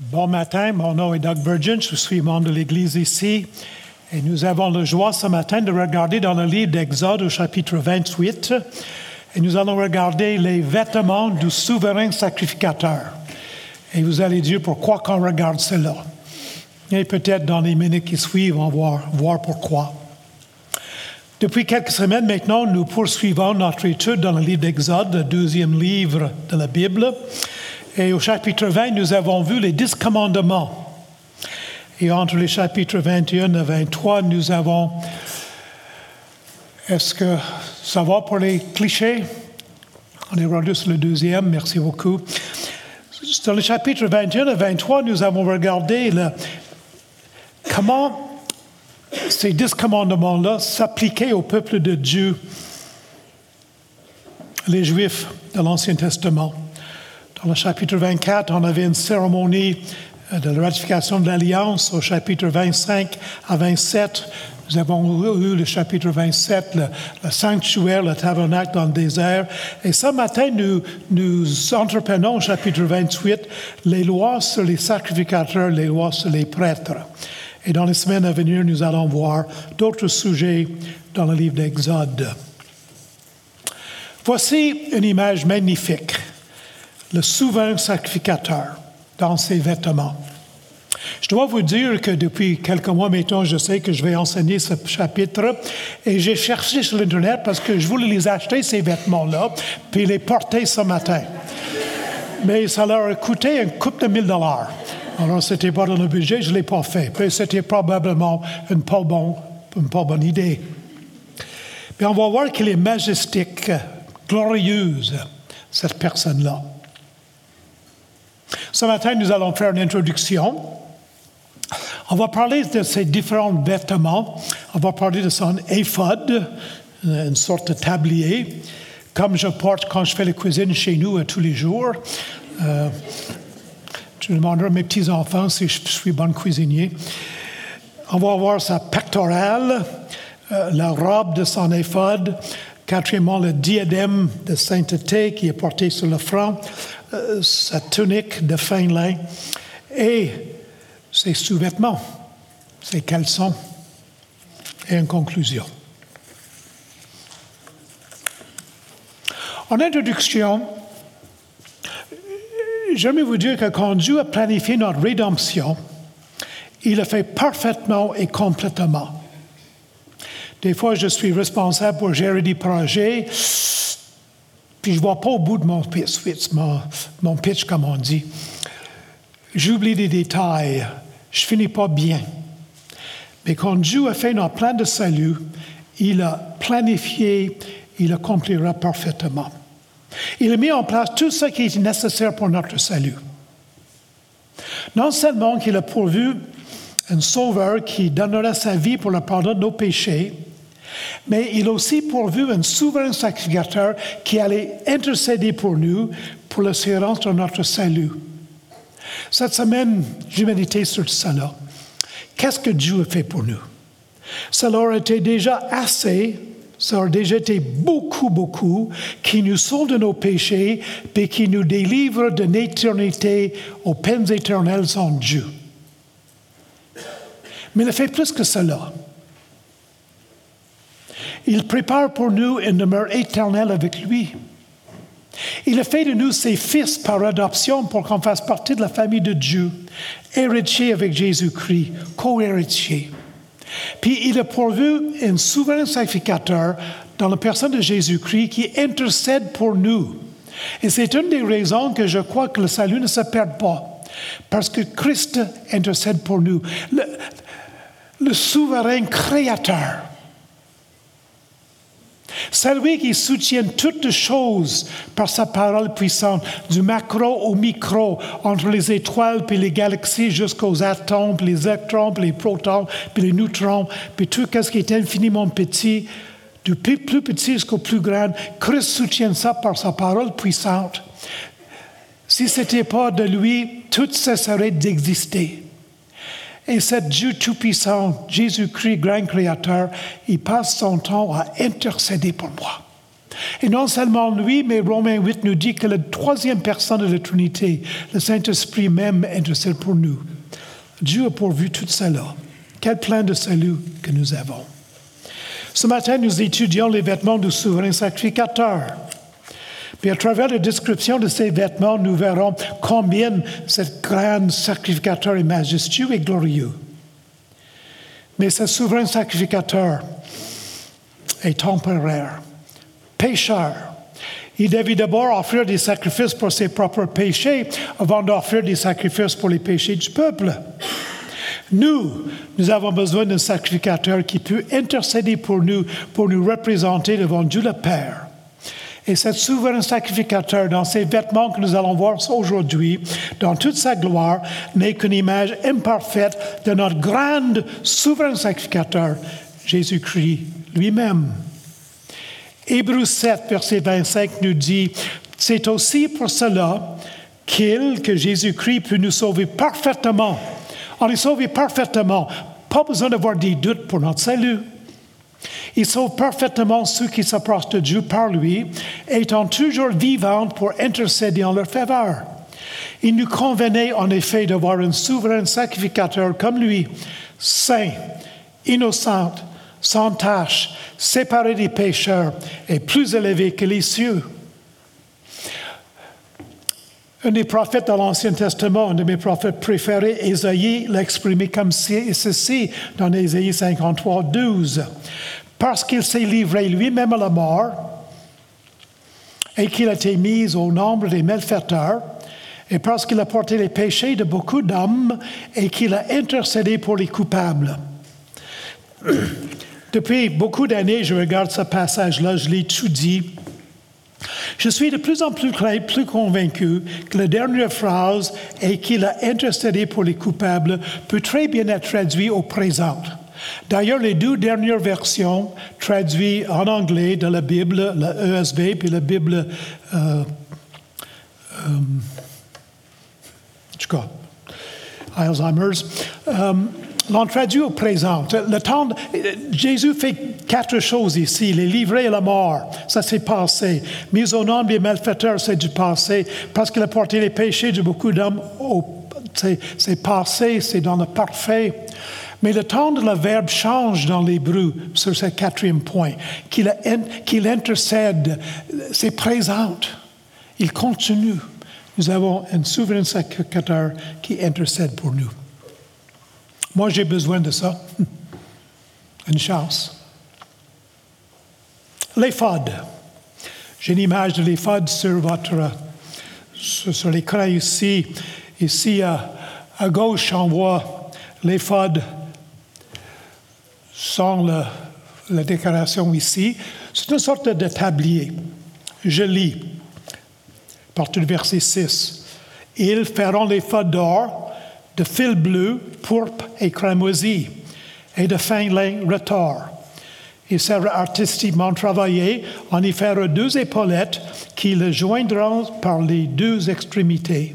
Bon matin, mon nom est Doug Burgeon, je suis membre de l'Église ici et nous avons la joie ce matin de regarder dans le livre d'Exode au chapitre 28 et nous allons regarder les vêtements du souverain sacrificateur. Et vous allez dire pourquoi qu'on regarde cela? Et peut-être dans les minutes qui suivent, on va voir pourquoi. Depuis quelques semaines maintenant, nous poursuivons notre étude dans le livre d'Exode, le deuxième livre de la Bible. Et au chapitre 20, nous avons vu les dix commandements. Et entre les chapitres 21 et 23, nous avons... Est-ce que ça va pour les clichés? On est rendu sur le deuxième, merci beaucoup. Dans le chapitre 21 et 23, nous avons regardé comment ces dix commandements-là s'appliquaient au peuple de Dieu, les Juifs de l'Ancien Testament. Dans le chapitre 24, on avait une cérémonie de la ratification de l'Alliance. Au chapitre 25 à 27, nous avons eu le chapitre 27, le, le, sanctuaire, le tabernacle dans le désert. Et ce matin, nous, nous entreprenons au chapitre 28 les lois sur les sacrificateurs, les lois sur les prêtres. Et dans les semaines à venir, nous allons voir d'autres sujets dans le livre d'Exode. Voici une image magnifique. Le souverain sacrificateur dans ses vêtements. Je dois vous dire que depuis quelques mois maintenant, je sais que je vais enseigner ce chapitre et j'ai cherché sur l'Internet parce que je voulais les acheter, ces vêtements-là, puis les porter ce matin. Mais ça leur a coûté un couple de mille dollars. Alors, ce n'était pas dans le budget, je ne l'ai pas fait. Mais c'était probablement une pas, bon, une pas bonne idée. Mais on va voir qu'il est majestique, glorieuse, cette personne-là. Ce matin, nous allons faire une introduction. On va parler de ses différents vêtements. On va parler de son éphod, une sorte de tablier, comme je porte quand je fais la cuisine chez nous tous les jours. Euh, je demanderai à mes petits-enfants si je suis bon cuisinier. On va voir sa pectorale, euh, la robe de son éphod, quatrièmement le diadème de sainteté qui est porté sur le front, euh, sa tunique de fin lin et ses sous-vêtements, ses caleçons. Et en conclusion. En introduction, j'aimerais vous dire que quand Dieu a planifié notre rédemption, il l'a fait parfaitement et complètement. Des fois, je suis responsable pour gérer des projets, puis je ne vois pas au bout de mon pitch, mon, mon pitch comme on dit. J'oublie des détails, je finis pas bien. Mais quand Dieu a fait notre plan de salut, il a planifié, il accomplira parfaitement. Il a mis en place tout ce qui est nécessaire pour notre salut. Non seulement qu'il a pourvu un sauveur qui donnera sa vie pour le pardon de nos péchés, mais il a aussi pourvu un souverain sacrificateur qui allait intercéder pour nous pour l'assurance de notre salut. Cette semaine, j'ai médité sur cela. Qu'est-ce que Dieu a fait pour nous? Cela aurait été déjà assez ça a déjà été beaucoup, beaucoup, qui nous sauve de nos péchés, et qui nous délivre de l'éternité aux peines éternelles en Dieu. Mais il a fait plus que cela. Il prépare pour nous une demeure éternelle avec lui. Il a fait de nous ses fils par adoption pour qu'on fasse partie de la famille de Dieu, héritiers avec Jésus-Christ, co-héritiers. Puis il a pourvu un souverain sacrificateur dans la personne de Jésus-Christ qui intercède pour nous. Et c'est une des raisons que je crois que le salut ne se perd pas. Parce que Christ intercède pour nous. Le, le souverain créateur. Celui qui soutient toutes choses par sa parole puissante, du macro au micro, entre les étoiles puis les galaxies jusqu'aux atomes, puis les électrons, puis les protons, puis les neutrons, puis tout ce qui est infiniment petit, du plus, plus petit jusqu'au plus grand. Christ soutient ça par sa parole puissante. Si ce n'était pas de lui, tout cesserait d'exister. Et cet Dieu Tout-Puissant, Jésus-Christ, grand Créateur, il passe son temps à intercéder pour moi. Et non seulement lui, mais Romains 8 nous dit que la troisième personne de la Trinité, le Saint-Esprit même, intercède pour nous. Dieu a pourvu tout cela. Quel plan de salut que nous avons. Ce matin, nous étudions les vêtements du souverain sacrificateur. Puis à travers la description de ces vêtements, nous verrons combien ce grand sacrificateur est majestueux et glorieux. Mais ce souverain sacrificateur est temporaire, pécheur. Il devait d'abord offrir des sacrifices pour ses propres péchés avant d'offrir des sacrifices pour les péchés du peuple. Nous, nous avons besoin d'un sacrificateur qui peut intercéder pour nous, pour nous représenter devant Dieu le Père. Et cet souverain sacrificateur, dans ces vêtements que nous allons voir aujourd'hui, dans toute sa gloire, n'est qu'une image imparfaite de notre grand souverain sacrificateur, Jésus-Christ lui-même. Hébreu 7, verset 25 nous dit, c'est aussi pour cela qu'il, que Jésus-Christ peut nous sauver parfaitement. On est sauvé parfaitement. Pas besoin d'avoir des doutes pour notre salut. Il sauve parfaitement ceux qui s'approchent de Dieu par lui, étant toujours vivants pour intercéder en leur faveur. Il nous convenait en effet d'avoir un souverain sacrificateur comme lui, saint, innocent, sans tache, séparé des pécheurs et plus élevé que les cieux. Un des prophètes de l'Ancien Testament, un de mes prophètes préférés, Ésaïe, l'a exprimé comme ceci dans Ésaïe 53, 12. Parce qu'il s'est livré lui-même à la mort et qu'il a été mis au nombre des malfaiteurs, et parce qu'il a porté les péchés de beaucoup d'hommes et qu'il a intercédé pour les coupables. Depuis beaucoup d'années, je regarde ce passage-là, je l'étudie. Je suis de plus en plus, plus convaincu que la dernière phrase et qu'il a intercédé pour les coupables peut très bien être traduite au présent. D'ailleurs, les deux dernières versions traduites en anglais de la Bible, la ESV puis la Bible, euh, euh, Alzheimer's, euh, l'ont traduit au présent. Le temps, Jésus fait quatre choses ici. Il est livré à la mort, ça s'est passé. Mis au nom des malfaiteurs, c'est du passé. Parce qu'il a porté les péchés de beaucoup d'hommes, c'est passé, c'est dans le parfait. Mais le temps de la verbe change dans l'hébreu sur ce quatrième point, qu'il intercède, c'est présent, il continue. Nous avons un souverain sacrificateur qui intercède pour nous. Moi, j'ai besoin de ça. Une chance. L'éphod. J'ai une image de l'éphod sur votre sur, l'écran ici. Ici, à, à gauche, on voit l'éphod sans la décoration ici. C'est une sorte de tablier. Je lis, partir du verset 6. Ils feront l'éphod d'or, de fil bleu, pourpre et cramoisi, et de fin lin retors. Il sera artistiquement travaillé, en y fera deux épaulettes qui le joindront par les deux extrémités.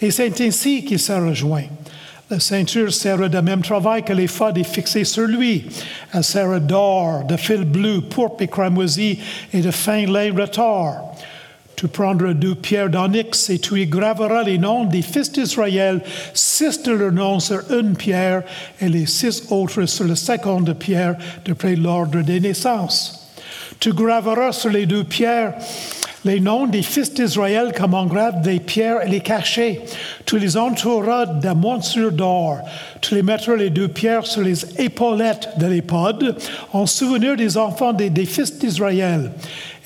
Et c'est ainsi qu'il sera joint. La ceinture sera de même travail que l'éphod est fixé sur lui. Elle sera d'or, de fil bleu, pourpre et cramoisi et de fin lin retors. Tu prendras deux pierres d'onyx et tu y graveras les noms des fils d'Israël, six de leurs noms sur une pierre et les six autres sur la seconde pierre, d'après l'ordre des naissances. Tu graveras sur les deux pierres les noms des fils d'Israël comme on grave des pierres et les cachets. Tu les entoureras de montures d'or. Tu les mettras les deux pierres sur les épaulettes de l'épode en souvenir des enfants des, fils d'Israël.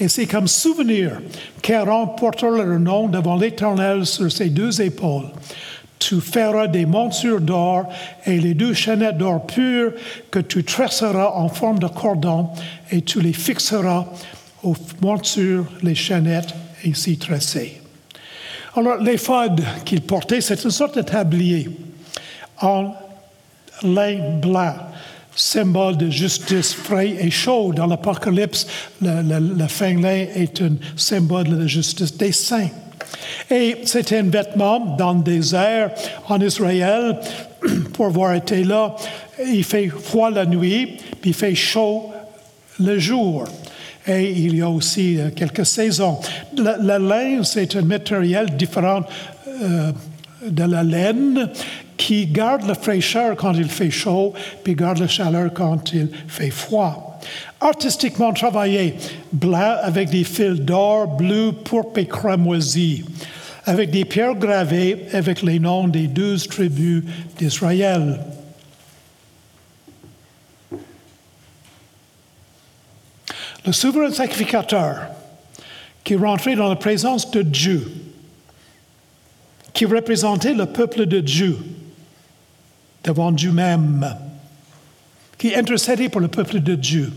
Et c'est comme souvenir qu'Aaron portera leur nom devant l'Éternel sur ses deux épaules. Tu feras des montures d'or et les deux chaînettes d'or pur que tu tresseras en forme de cordon et tu les fixeras aux montures, les chaînettes ainsi tressées. Alors, l'éphod qu'il portait, c'est une sorte de tablier en lin blanc, symbole de justice frais et chaud. Dans l'Apocalypse, le, fin lin est un symbole de la justice des saints. Et c'était un vêtement dans le désert en Israël, pour avoir été là. Il fait froid la nuit, puis il fait chaud le jour. Et il y a aussi euh, quelques saisons. La, laine, c'est un matériel différent euh, de la laine qui garde la fraîcheur quand il fait chaud, puis garde la chaleur quand il fait froid. Artistiquement travaillé, blanc avec des fils d'or, bleu, pourpre et cramoisi, avec des pierres gravées avec les noms des douze tribus d'Israël. Le souverain sacrificateur qui rentrait dans la présence de Dieu, qui représentait le peuple de Dieu devant Dieu même, qui intercédait pour le peuple de Dieu,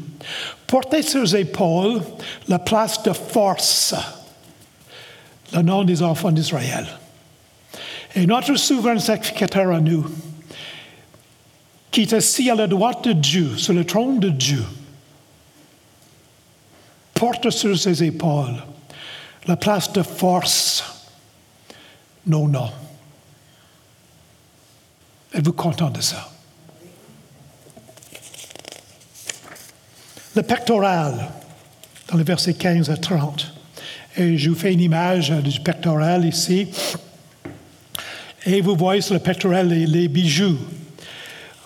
portait sur ses épaules la place de force, le nom des enfants d'Israël. Et notre souverain sacrificateur à nous, qui est assis à la droite de Dieu, sur le trône de Dieu, porte sur ses épaules la place de force, non, non. Êtes-vous content de ça? Le pectoral, dans le verset 15 à 30. Et je vous fais une image du pectoral ici. Et vous voyez sur le pectoral les bijoux.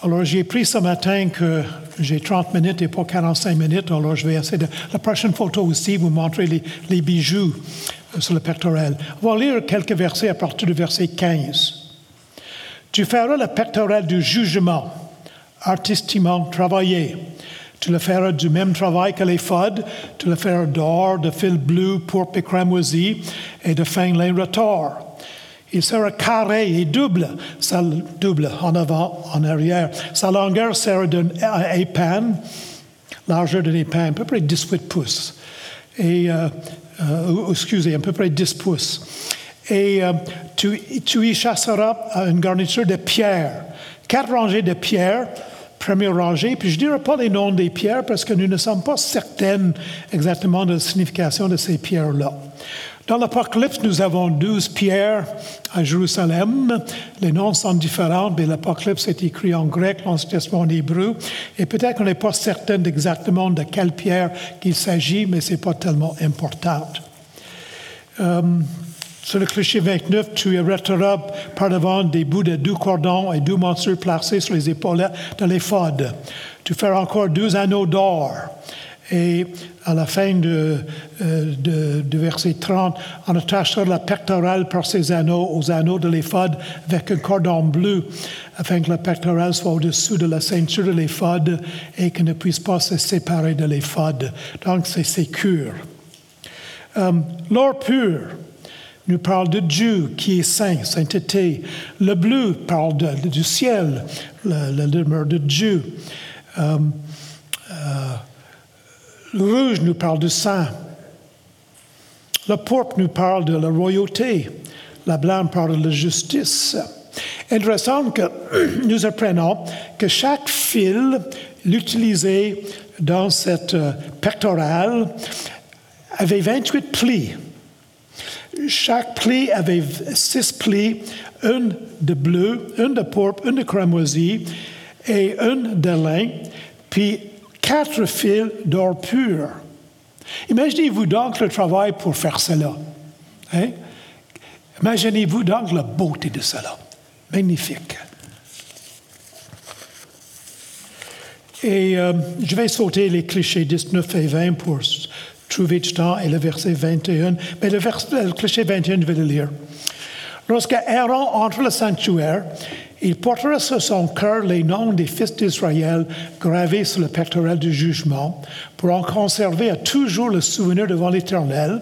Alors, j'ai pris ce matin que j'ai 30 minutes et pas 45 minutes, alors je vais essayer de. La prochaine photo aussi, vous montrer les, bijoux euh, sur le pectoral. On va lire quelques versets à partir du verset 15. Tu feras le pectoral du jugement, artistiquement travaillé. Tu le feras du même travail que les fodes, tu le feras d'or, de fil bleu, pourpre et cramoisi, et de fin lin retors. Il sera carré et double, sa, double en avant, en arrière. Sa longueur sera d'un épan, largeur d'un épan, à peu près 18 pouces. Et, euh, euh, excusez, à peu près 10 pouces. Et euh, tu, tu, y chasseras une garniture de pierres, quatre rangées de pierres, première rangée, puis je ne dirai pas les noms des pierres parce que nous ne sommes pas certaines exactement de la signification de ces pierres-là. Dans l'Apocalypse, nous avons douze pierres à Jérusalem. Les noms sont différents, mais l'Apocalypse est écrit en grec, l'Ancien Testament en hébreu. Et peut-être qu'on n'est pas certain exactement de quelle pierre qu'il s'agit, mais ce n'est pas tellement important. Euh, sur le cliché 29, tu arrêteras par devant des bouts de deux cordons et deux monstres placés sur les épaules de l'éphode. Tu feras encore deux anneaux d'or. Et à la fin de, euh, verset 30, on attachera la pectorale par ses anneaux aux anneaux de l'éphode avec un cordon bleu, afin que la pectorale soit au-dessous de la ceinture de l'éphode et qu'elle ne puisse pas se séparer de l'éphode. Donc, c'est sécure. Euh, l'or pur nous parle de Dieu qui est saint, sainteté. Le bleu parle du ciel, la, demeure de Dieu. Euh, le rouge nous parle de saint. Le pourpre nous parle de la royauté. La blanche parle de la justice. Intéressant que nous apprenons que chaque fil utilisé dans cette euh, pectorale avait 28 plis. Chaque pli avait six plis, un de bleu, un de pourpre, un de cramoisi et un de lin. Quatre fils d'or pur. Imaginez-vous donc le travail pour faire cela. Hein? Imaginez-vous donc la beauté de cela. Magnifique. Et euh, je vais sauter les clichés 19 et 20 pour trouver du temps et le verset 21. Mais le, le cliché 21, je vais le lire. Lorsque Aaron entre le sanctuaire, il portera sur son cœur les noms des fils d'Israël gravés sur le pectoral du jugement pour en conserver à toujours le souvenir devant l'Éternel.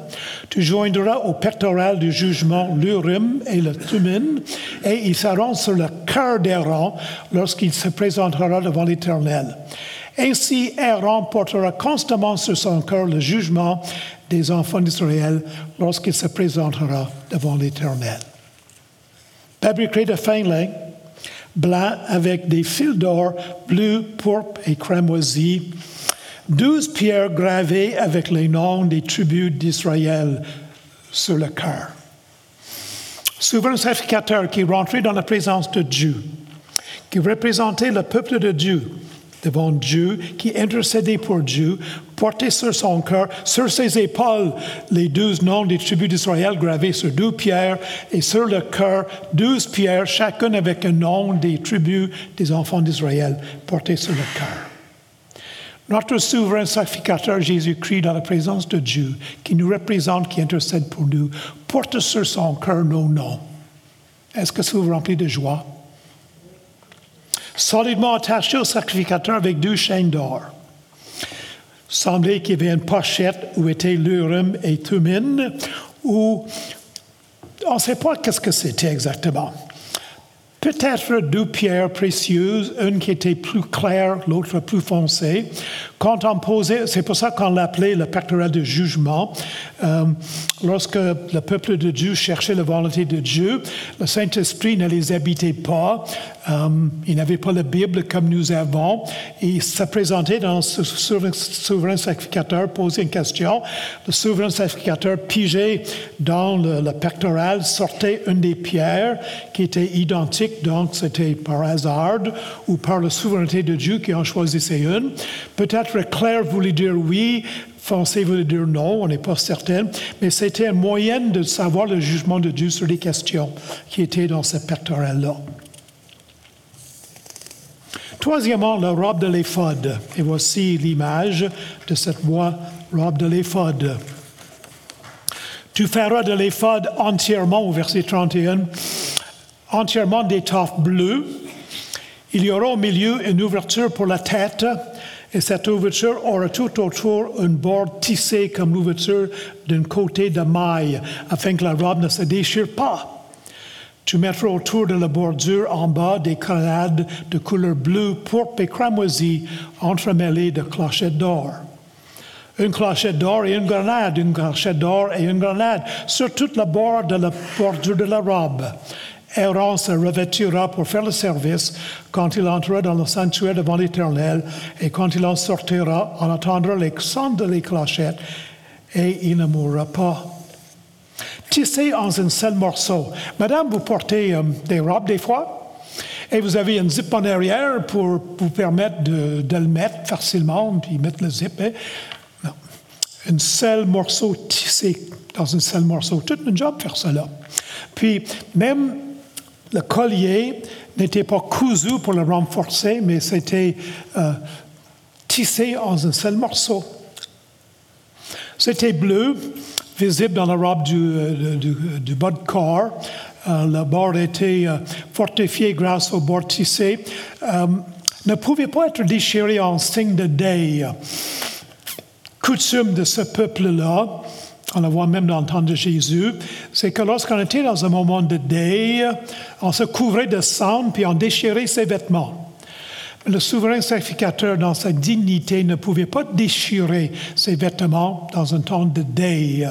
Tu joindras au pectoral du jugement l'Urim et le Thummim et ils seront sur le cœur d'Aaron lorsqu'il se présentera devant l'Éternel. Ainsi, Aaron portera constamment sur son cœur le jugement des enfants d'Israël lorsqu'il se présentera devant l'Éternel. De blanc avec des fils d'or bleu, pourpre et cramoisi, douze pierres gravées avec les noms des tribus d'Israël sur le cœur. Souverain sacrificateur qui rentrait dans la présence de Dieu, qui représentait le peuple de Dieu devant Dieu, qui intercédait pour Dieu, portait sur son cœur, sur ses épaules, les douze noms des tribus d'Israël gravés sur deux pierres, et sur le cœur, douze pierres, chacune avec un nom des tribus des enfants d'Israël, portés sur le cœur. Notre souverain sacrificateur Jésus-Christ, dans la présence de Dieu, qui nous représente, qui intercède pour nous, porte sur son cœur nos noms. Est-ce que ça vous remplit de joie? Solidement attaché au sacrificateur avec deux chaînes d'or. Semblait qu'il y avait une pochette où étaient l'Urim et Thummim, où on ne sait pas qu'est-ce que c'était exactement. Peut-être deux pierres précieuses, une qui était plus claire, l'autre plus foncée. Quand on posait, c'est pour ça qu'on l'appelait le pectoral de jugement. Euh, lorsque le peuple de Dieu cherchait la volonté de Dieu, le Saint-Esprit ne les habitait pas. Euh, il n'avait pas la Bible comme nous avons. Il se présentait dans ce souverain, sacrificateur, posait une question. Le souverain sacrificateur pigeait dans le, pectoral, sortait une des pierres qui était identique, donc c'était par hasard ou par la souveraineté de Dieu qui en choisissait une. Peut-être clair voulait dire oui, foncé voulait dire non, on n'est pas certain, mais c'était un moyen de savoir le jugement de Dieu sur les questions qui étaient dans ce pectoral-là. Troisièmement, la robe de l'éphod. Et voici l'image de cette robe de l'éphod. Tu feras de l'éphod entièrement, au verset 31, entièrement d'étoffe bleue. Il y aura au milieu une ouverture pour la tête, et cette ouverture aura tout autour un bord tissé comme l'ouverture d'un côté de maille, afin que la robe ne se déchire pas. Tu mettras autour de la bordure en bas des grenades de couleur bleue, pourpre et cramoisie entremêlées de clochettes d'or. Une clochette d'or et une grenade, une clochette d'or et une grenade sur toute la bord de la bordure de la robe. Aaron se revêtira pour faire le service quand il entrera dans le sanctuaire devant l'Éternel et quand il en sortira, on attendra les sons de les clochettes et il ne mourra pas tissé en un seul morceau. Madame, vous portez euh, des robes des fois? Et vous avez un zip en arrière pour vous permettre de, le mettre facilement, puis mettre le zip. Hein? Un seul morceau tissé dans un seul morceau. Tout un job faire cela. Puis, même le collier n'était pas cousu pour le renforcer, mais c'était euh, tissé en un seul morceau. C'était bleu, visible dans la robe du, euh, du, du bas de corps. Euh, le bord était euh, fortifié grâce au bord tissé. ne pouvait pas être déchiré en signe de deuil. Coutume de ce peuple-là, on le voit même dans le temps de Jésus, c'est que lorsqu'on était dans un moment de deuil, on se couvrait de sang puis on déchirait ses vêtements. Le souverain sacrificateur, dans sa dignité, ne pouvait pas déchirer ses vêtements dans un temps de deuil.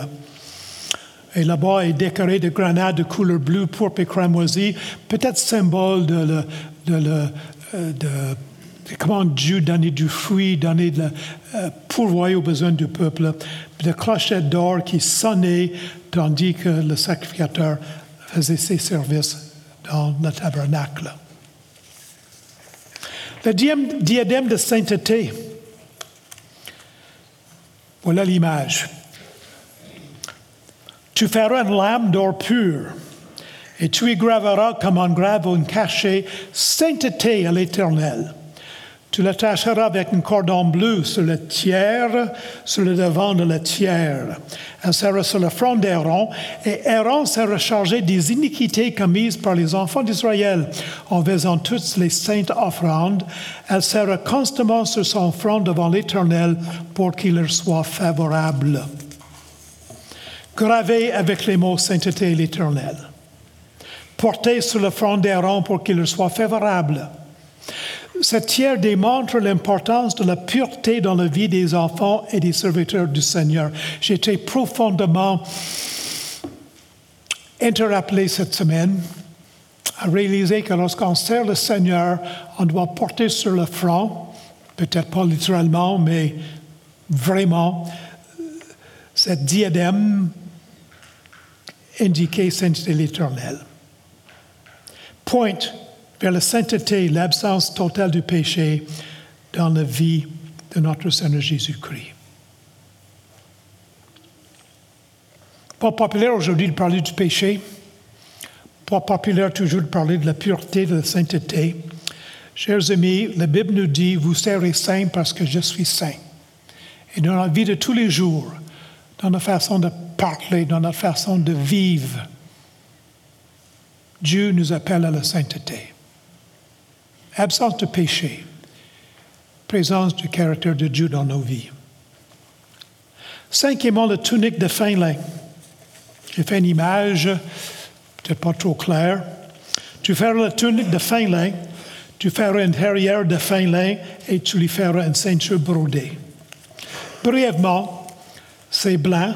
Et là-bas est décoré de grenades de couleur bleue, pourpre et cramoisie, peut-être symbole de, euh, comment Dieu donnait du fruit, donnait de euh, pourvoyer aux besoins du peuple, de clochettes d'or qui sonnaient tandis que le sacrificateur faisait ses services dans le tabernacle. Le diadème de sainteté. Voilà l'image. Tu feras une lame d'or pur et tu y graveras comme on grave un cachet sainteté à l'Éternel. Tu l'attacheras avec un cordon bleu sur le tiers, sur le devant de la tiers. Elle sera sur le front d'Aaron, et Aaron sera chargé des iniquités commises par les enfants d'Israël en faisant toutes les saintes offrandes. Elle sera constamment sur son front devant l'Éternel pour qu'il leur soit favorable. Gravé avec les mots sainteté l'Éternel. Porté sur le front d'Aaron pour qu'il leur soit favorable. Cette tiers démontre l'importance de la pureté dans la vie des enfants et des serviteurs du Seigneur. J'étais profondément interpellé cette semaine à réaliser que lorsqu'on sert le Seigneur, on doit porter sur le front, peut-être pas littéralement, mais vraiment, cette diadème indiquée sainteté l'éternel. Point vers la sainteté, l'absence totale du péché dans la vie de notre Seigneur Jésus-Christ. Pas populaire aujourd'hui de parler du péché, pas populaire toujours de parler de la pureté, de la sainteté. Chers amis, la Bible nous dit, vous serez saints parce que je suis saint. Et dans la vie de tous les jours, dans notre façon de parler, dans notre façon de vivre, Dieu nous appelle à la sainteté. Absence de péché, présence du caractère de Dieu dans nos vies. Cinquièmement, la tunique de fin lin. J'ai fait une image, peut-être pas trop claire. Tu feras la tunique de fin lin, tu feras une derrière de fin lin et tu lui feras une ceinture brodée. Brièvement, c'est blanc,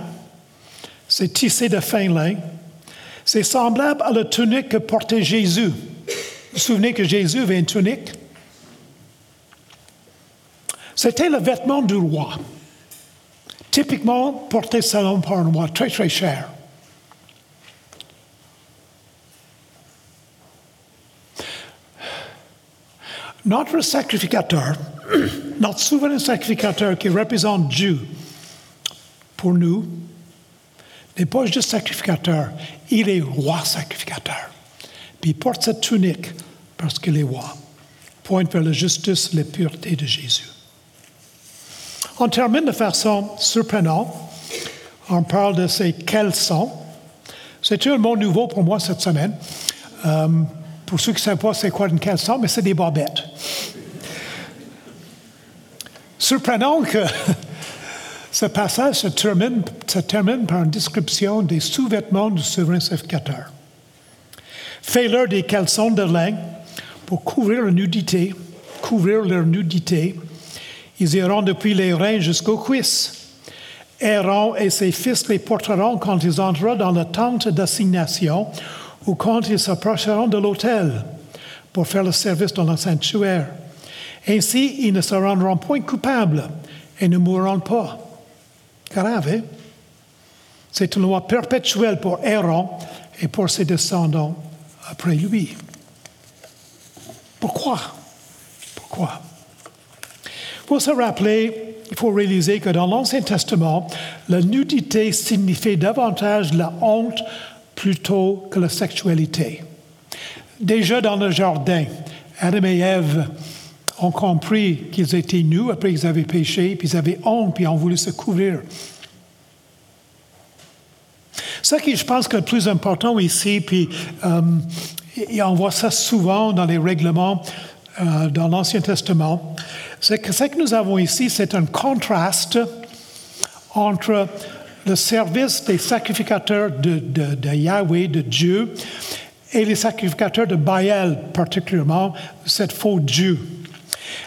c'est tissé de fin lin, c'est semblable à la tunique que portait Jésus. Vous vous souvenez que Jésus avait une tunique? C'était le vêtement du roi, typiquement porté selon par un roi, très très cher. Notre sacrificateur, notre souverain sacrificateur qui représente Dieu pour nous, n'est pas juste sacrificateur, il est roi sacrificateur. Puis il porte cette tunique parce qu'il est roi. Pointe vers la justice, la pureté de Jésus. On termine de façon surprenante. On parle de ces caleçons. C'est un mot nouveau pour moi cette semaine. Euh, pour ceux qui ne savent pas c'est quoi une caleçon, mais c'est des bobettes. Surprenant que ce passage se termine, se termine par une description des sous-vêtements du souverain sacrificateur. Fais-leur des caleçons de lin pour couvrir leur nudité, couvrir leur nudité ils iront depuis les reins jusqu'aux cuisses. Aaron et ses fils les porteront quand ils entreront dans la tente d'assignation ou quand ils s'approcheront de l'autel pour faire le service dans le sanctuaire. Ainsi, ils ne se rendront point coupables et ne mourront pas. Grave, hein? C'est une loi perpétuelle pour Aaron et pour ses descendants après lui. Pourquoi? Pourquoi? Pour se rappeler, il faut réaliser que dans l'Ancien Testament, la nudité signifiait davantage la honte plutôt que la sexualité. Déjà dans le jardin, Adam et Ève ont compris qu'ils étaient nus après qu'ils avaient péché, puis ils avaient honte, puis ils ont voulu se couvrir. Ce qui, je pense, que le plus important ici, puis euh, et on voit ça souvent dans les règlements euh, dans l'Ancien Testament, c'est que ce que nous avons ici, c'est un contraste entre le service des sacrificateurs de, Yahweh, de Dieu, et les sacrificateurs de Baal, particulièrement cette faux Dieu.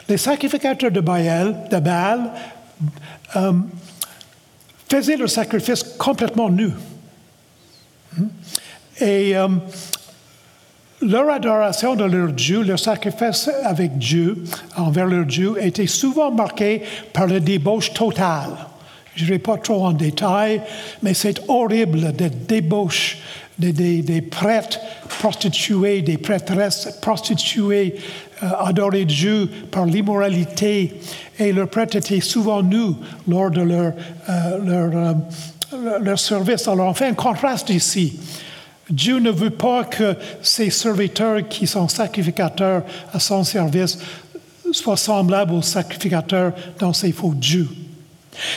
Les sacrificateurs de Baal, de Baal euh, faisaient le sacrifice complètement nu. Et leur adoration de leur Dieu, leur sacrifice avec Dieu, envers leur Dieu, était souvent marqué par la débauche totale. Je ne vais pas trop en détail, mais c'est horrible de débauche des, prêtres prostitués, des prêtresses prostituées, euh, adorer Dieu par l'immoralité. Et leurs prêtres étaient souvent nus lors de leur, euh, euh, leur service. Alors on fait un contraste ici. Dieu ne veut pas que ses serviteurs qui sont sacrificateurs à son service soient semblables aux sacrificateurs dans ses faux dieux.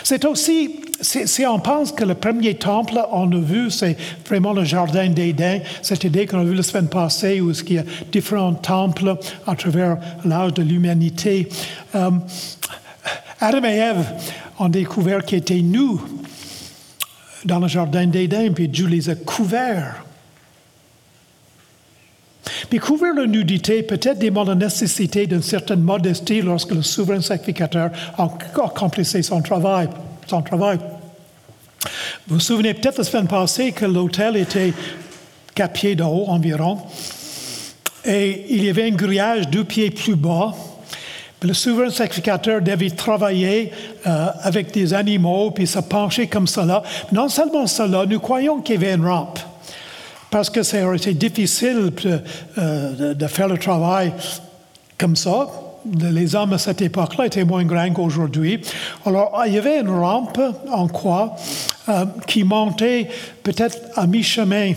C'est aussi, si on pense que le premier temple, on a vu, c'est vraiment le jardin d'Éden, cette idée qu'on a vue la semaine passée, où il y a différents temples à travers l'âge de l'humanité. Euh, Adam et Ève ont découvert qu'ils étaient nus dans le jardin d'Éden, puis Dieu les a couverts. Puis couvrir la nudité peut-être demande la nécessité d'une certaine modestie lorsque le souverain sacrificateur accomplissait son travail. Son travail. Vous vous souvenez peut-être la semaine passée que l'hôtel était quatre pieds de haut environ, et il y avait un grillage deux pieds plus bas. Le souverain sacrificateur devait travailler euh, avec des animaux, puis se pencher comme cela. Non seulement cela, nous croyons qu'il y avait une rampe parce que ça aurait été difficile de, euh, de, faire le travail comme ça, les hommes à cette époque-là étaient moins grands qu'aujourd'hui. Alors, il y avait une rampe en quoi euh, qui montait peut-être à mi-chemin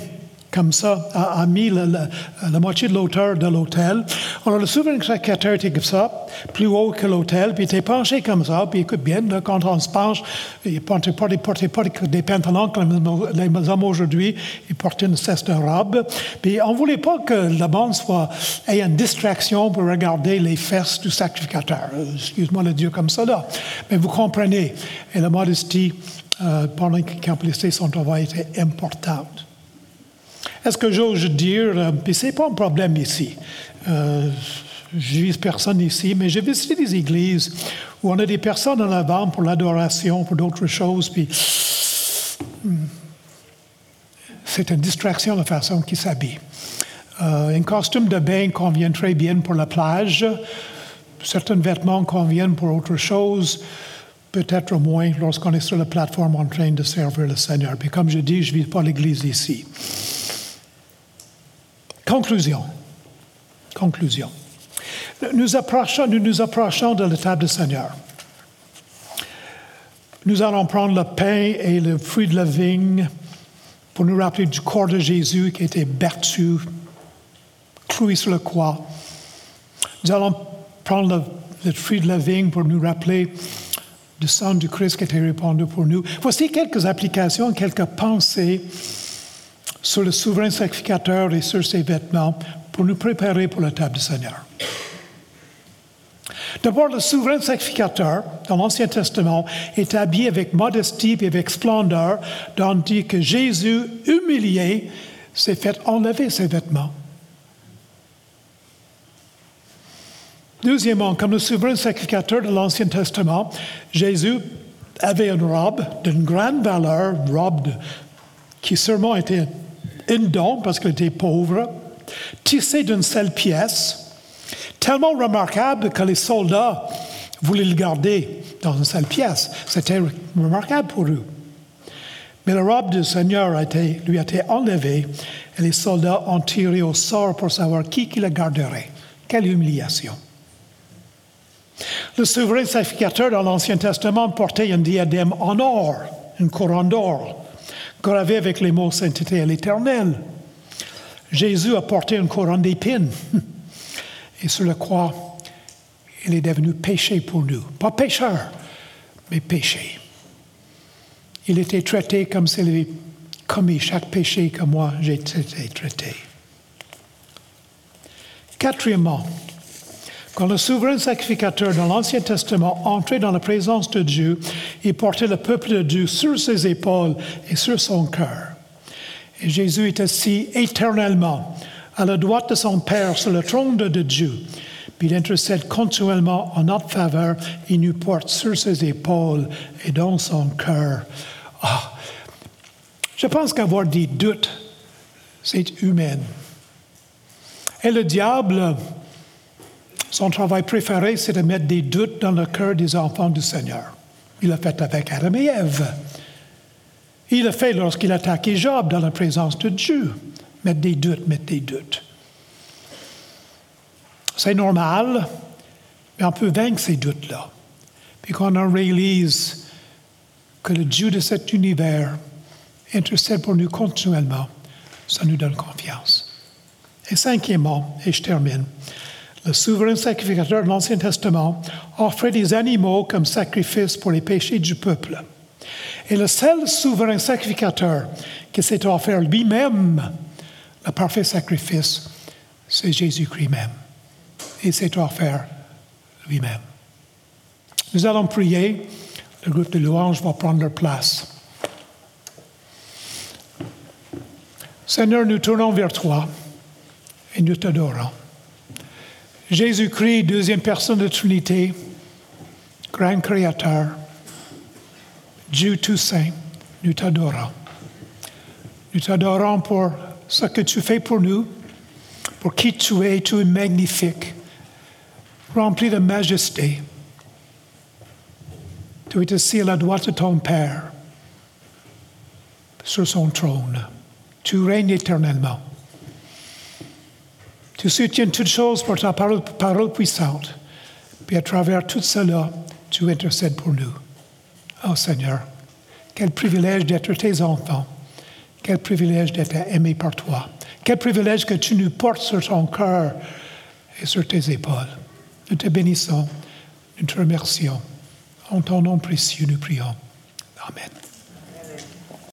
comme ça, a, mis la, moitié de l'auteur de l'hôtel. Alors, le souverain sacrificateur était comme ça, plus haut que l'hôtel, puis il était penché comme ça, puis écoute bien, quand on se penche, il ne portait pas, des pantalons comme les hommes aujourd'hui, il portait une cesse de robe. Puis on ne voulait pas que la bande soit, ait une distraction pour regarder les fesses du sacrificateur. Excuse-moi le Dieu comme ça, là. Mais vous comprenez, et la modestie, euh, pendant qu'il accomplissait son travail, était importante. Est-ce que j'ose dire, euh, puis ce n'est pas un problème ici, euh, je vise personne ici, mais j'ai visité des églises où on a des personnes en avant pour l'adoration, pour d'autres choses, puis hmm, c'est une distraction de façon qu'ils s'habillent. Euh, un costume de bain convient très bien pour la plage. Certains vêtements conviennent pour autre chose, peut-être moins lorsqu'on est sur la plateforme en train de servir le Seigneur. Mais comme je dis, je ne vis pas l'Église ici. Conclusion. Conclusion. Nous, approchons, nous nous approchons de la table du Seigneur. Nous allons prendre le pain et le fruit de la vigne pour nous rappeler du corps de Jésus qui était battu, cloué sur le croix. Nous allons prendre le, le, fruit de la vigne pour nous rappeler du sang du Christ qui était répandu pour nous. Voici quelques applications, quelques pensées sur le souverain sacrificateur et sur ses vêtements pour nous préparer pour la table du Seigneur. D'abord, le souverain sacrificateur, dans l'Ancien Testament, est habillé avec modestie et avec splendeur, tandis que Jésus, humilié, s'est fait enlever ses vêtements. Deuxièmement, comme le souverain sacrificateur de l'Ancien Testament, Jésus avait une robe d'une grande valeur, une robe qui sûrement était une don parce qu'il était pauvre, tissé d'une seule pièce, tellement remarquable que les soldats voulaient le garder dans une seule pièce. C'était remarquable pour eux. Mais la robe du Seigneur lui a été enlevée et les soldats ont tiré au sort pour savoir qui, qui la garderait. Quelle humiliation. Le souverain sacrificateur dans l'Ancien Testament portait un diadème en or, une couronne d'or gravé avec les mots sainteté à l'éternel. Jésus a porté une couronne d'épines. Et sur la croix, il est devenu péché pour nous. Pas pécheur, mais péché. Il était traité comme s'il avait commis chaque péché que moi j'ai été traité. Quatrièmement, quand le souverain sacrificateur dans l'Ancien Testament entrait dans la présence de Dieu, il portait le peuple de Dieu sur ses épaules et sur son cœur. Et Jésus est assis éternellement à la droite de son Père sur le trône de Dieu. Puis il intercède continuellement en notre faveur. Il nous porte sur ses épaules et dans son cœur. Ah, je pense qu'avoir des doutes, c'est humain. Et le diable, son travail préféré, c'est de mettre des doutes dans le cœur des enfants du Seigneur. Il l'a fait avec Adam et Ève. Il l'a fait lorsqu'il a attaqué Job dans la présence de Dieu. Mettre des doutes, mettre des doutes. C'est normal, mais on peut vaincre ces doutes-là. Puis quand on réalise que le Dieu de cet univers intercède pour nous continuellement, ça nous donne confiance. Et cinquièmement, et je termine, le souverain sacrificateur de l'Ancien Testament offrait des animaux comme sacrifice pour les péchés du peuple. Et le seul souverain sacrificateur qui s'est offert lui-même le parfait sacrifice, c'est Jésus-Christ même. Il s'est offert lui-même. Nous allons prier. Le groupe de louanges va prendre leur place. Seigneur, nous tournons vers toi et nous t'adorons. Jésus-Christ, deuxième personne de Trinité, grand créateur, Dieu tout saint, nous t'adorons. Nous t'adorons pour ce que tu fais pour nous, pour qui tu es, tu es magnifique, rempli de majesté. Tu es assis à la droite de ton Père, sur son trône. Tu règnes éternellement. Tu soutiens toutes choses par ta parole, puissante. Puis à travers tout cela, tu intercèdes pour nous. Oh Seigneur, quel privilège d'être tes enfants. Quel privilège d'être aimé par toi. Quel privilège que tu nous portes sur ton cœur et sur tes épaules. Nous te bénissons, nous te remercions. En ton nom précieux, nous prions. Amen.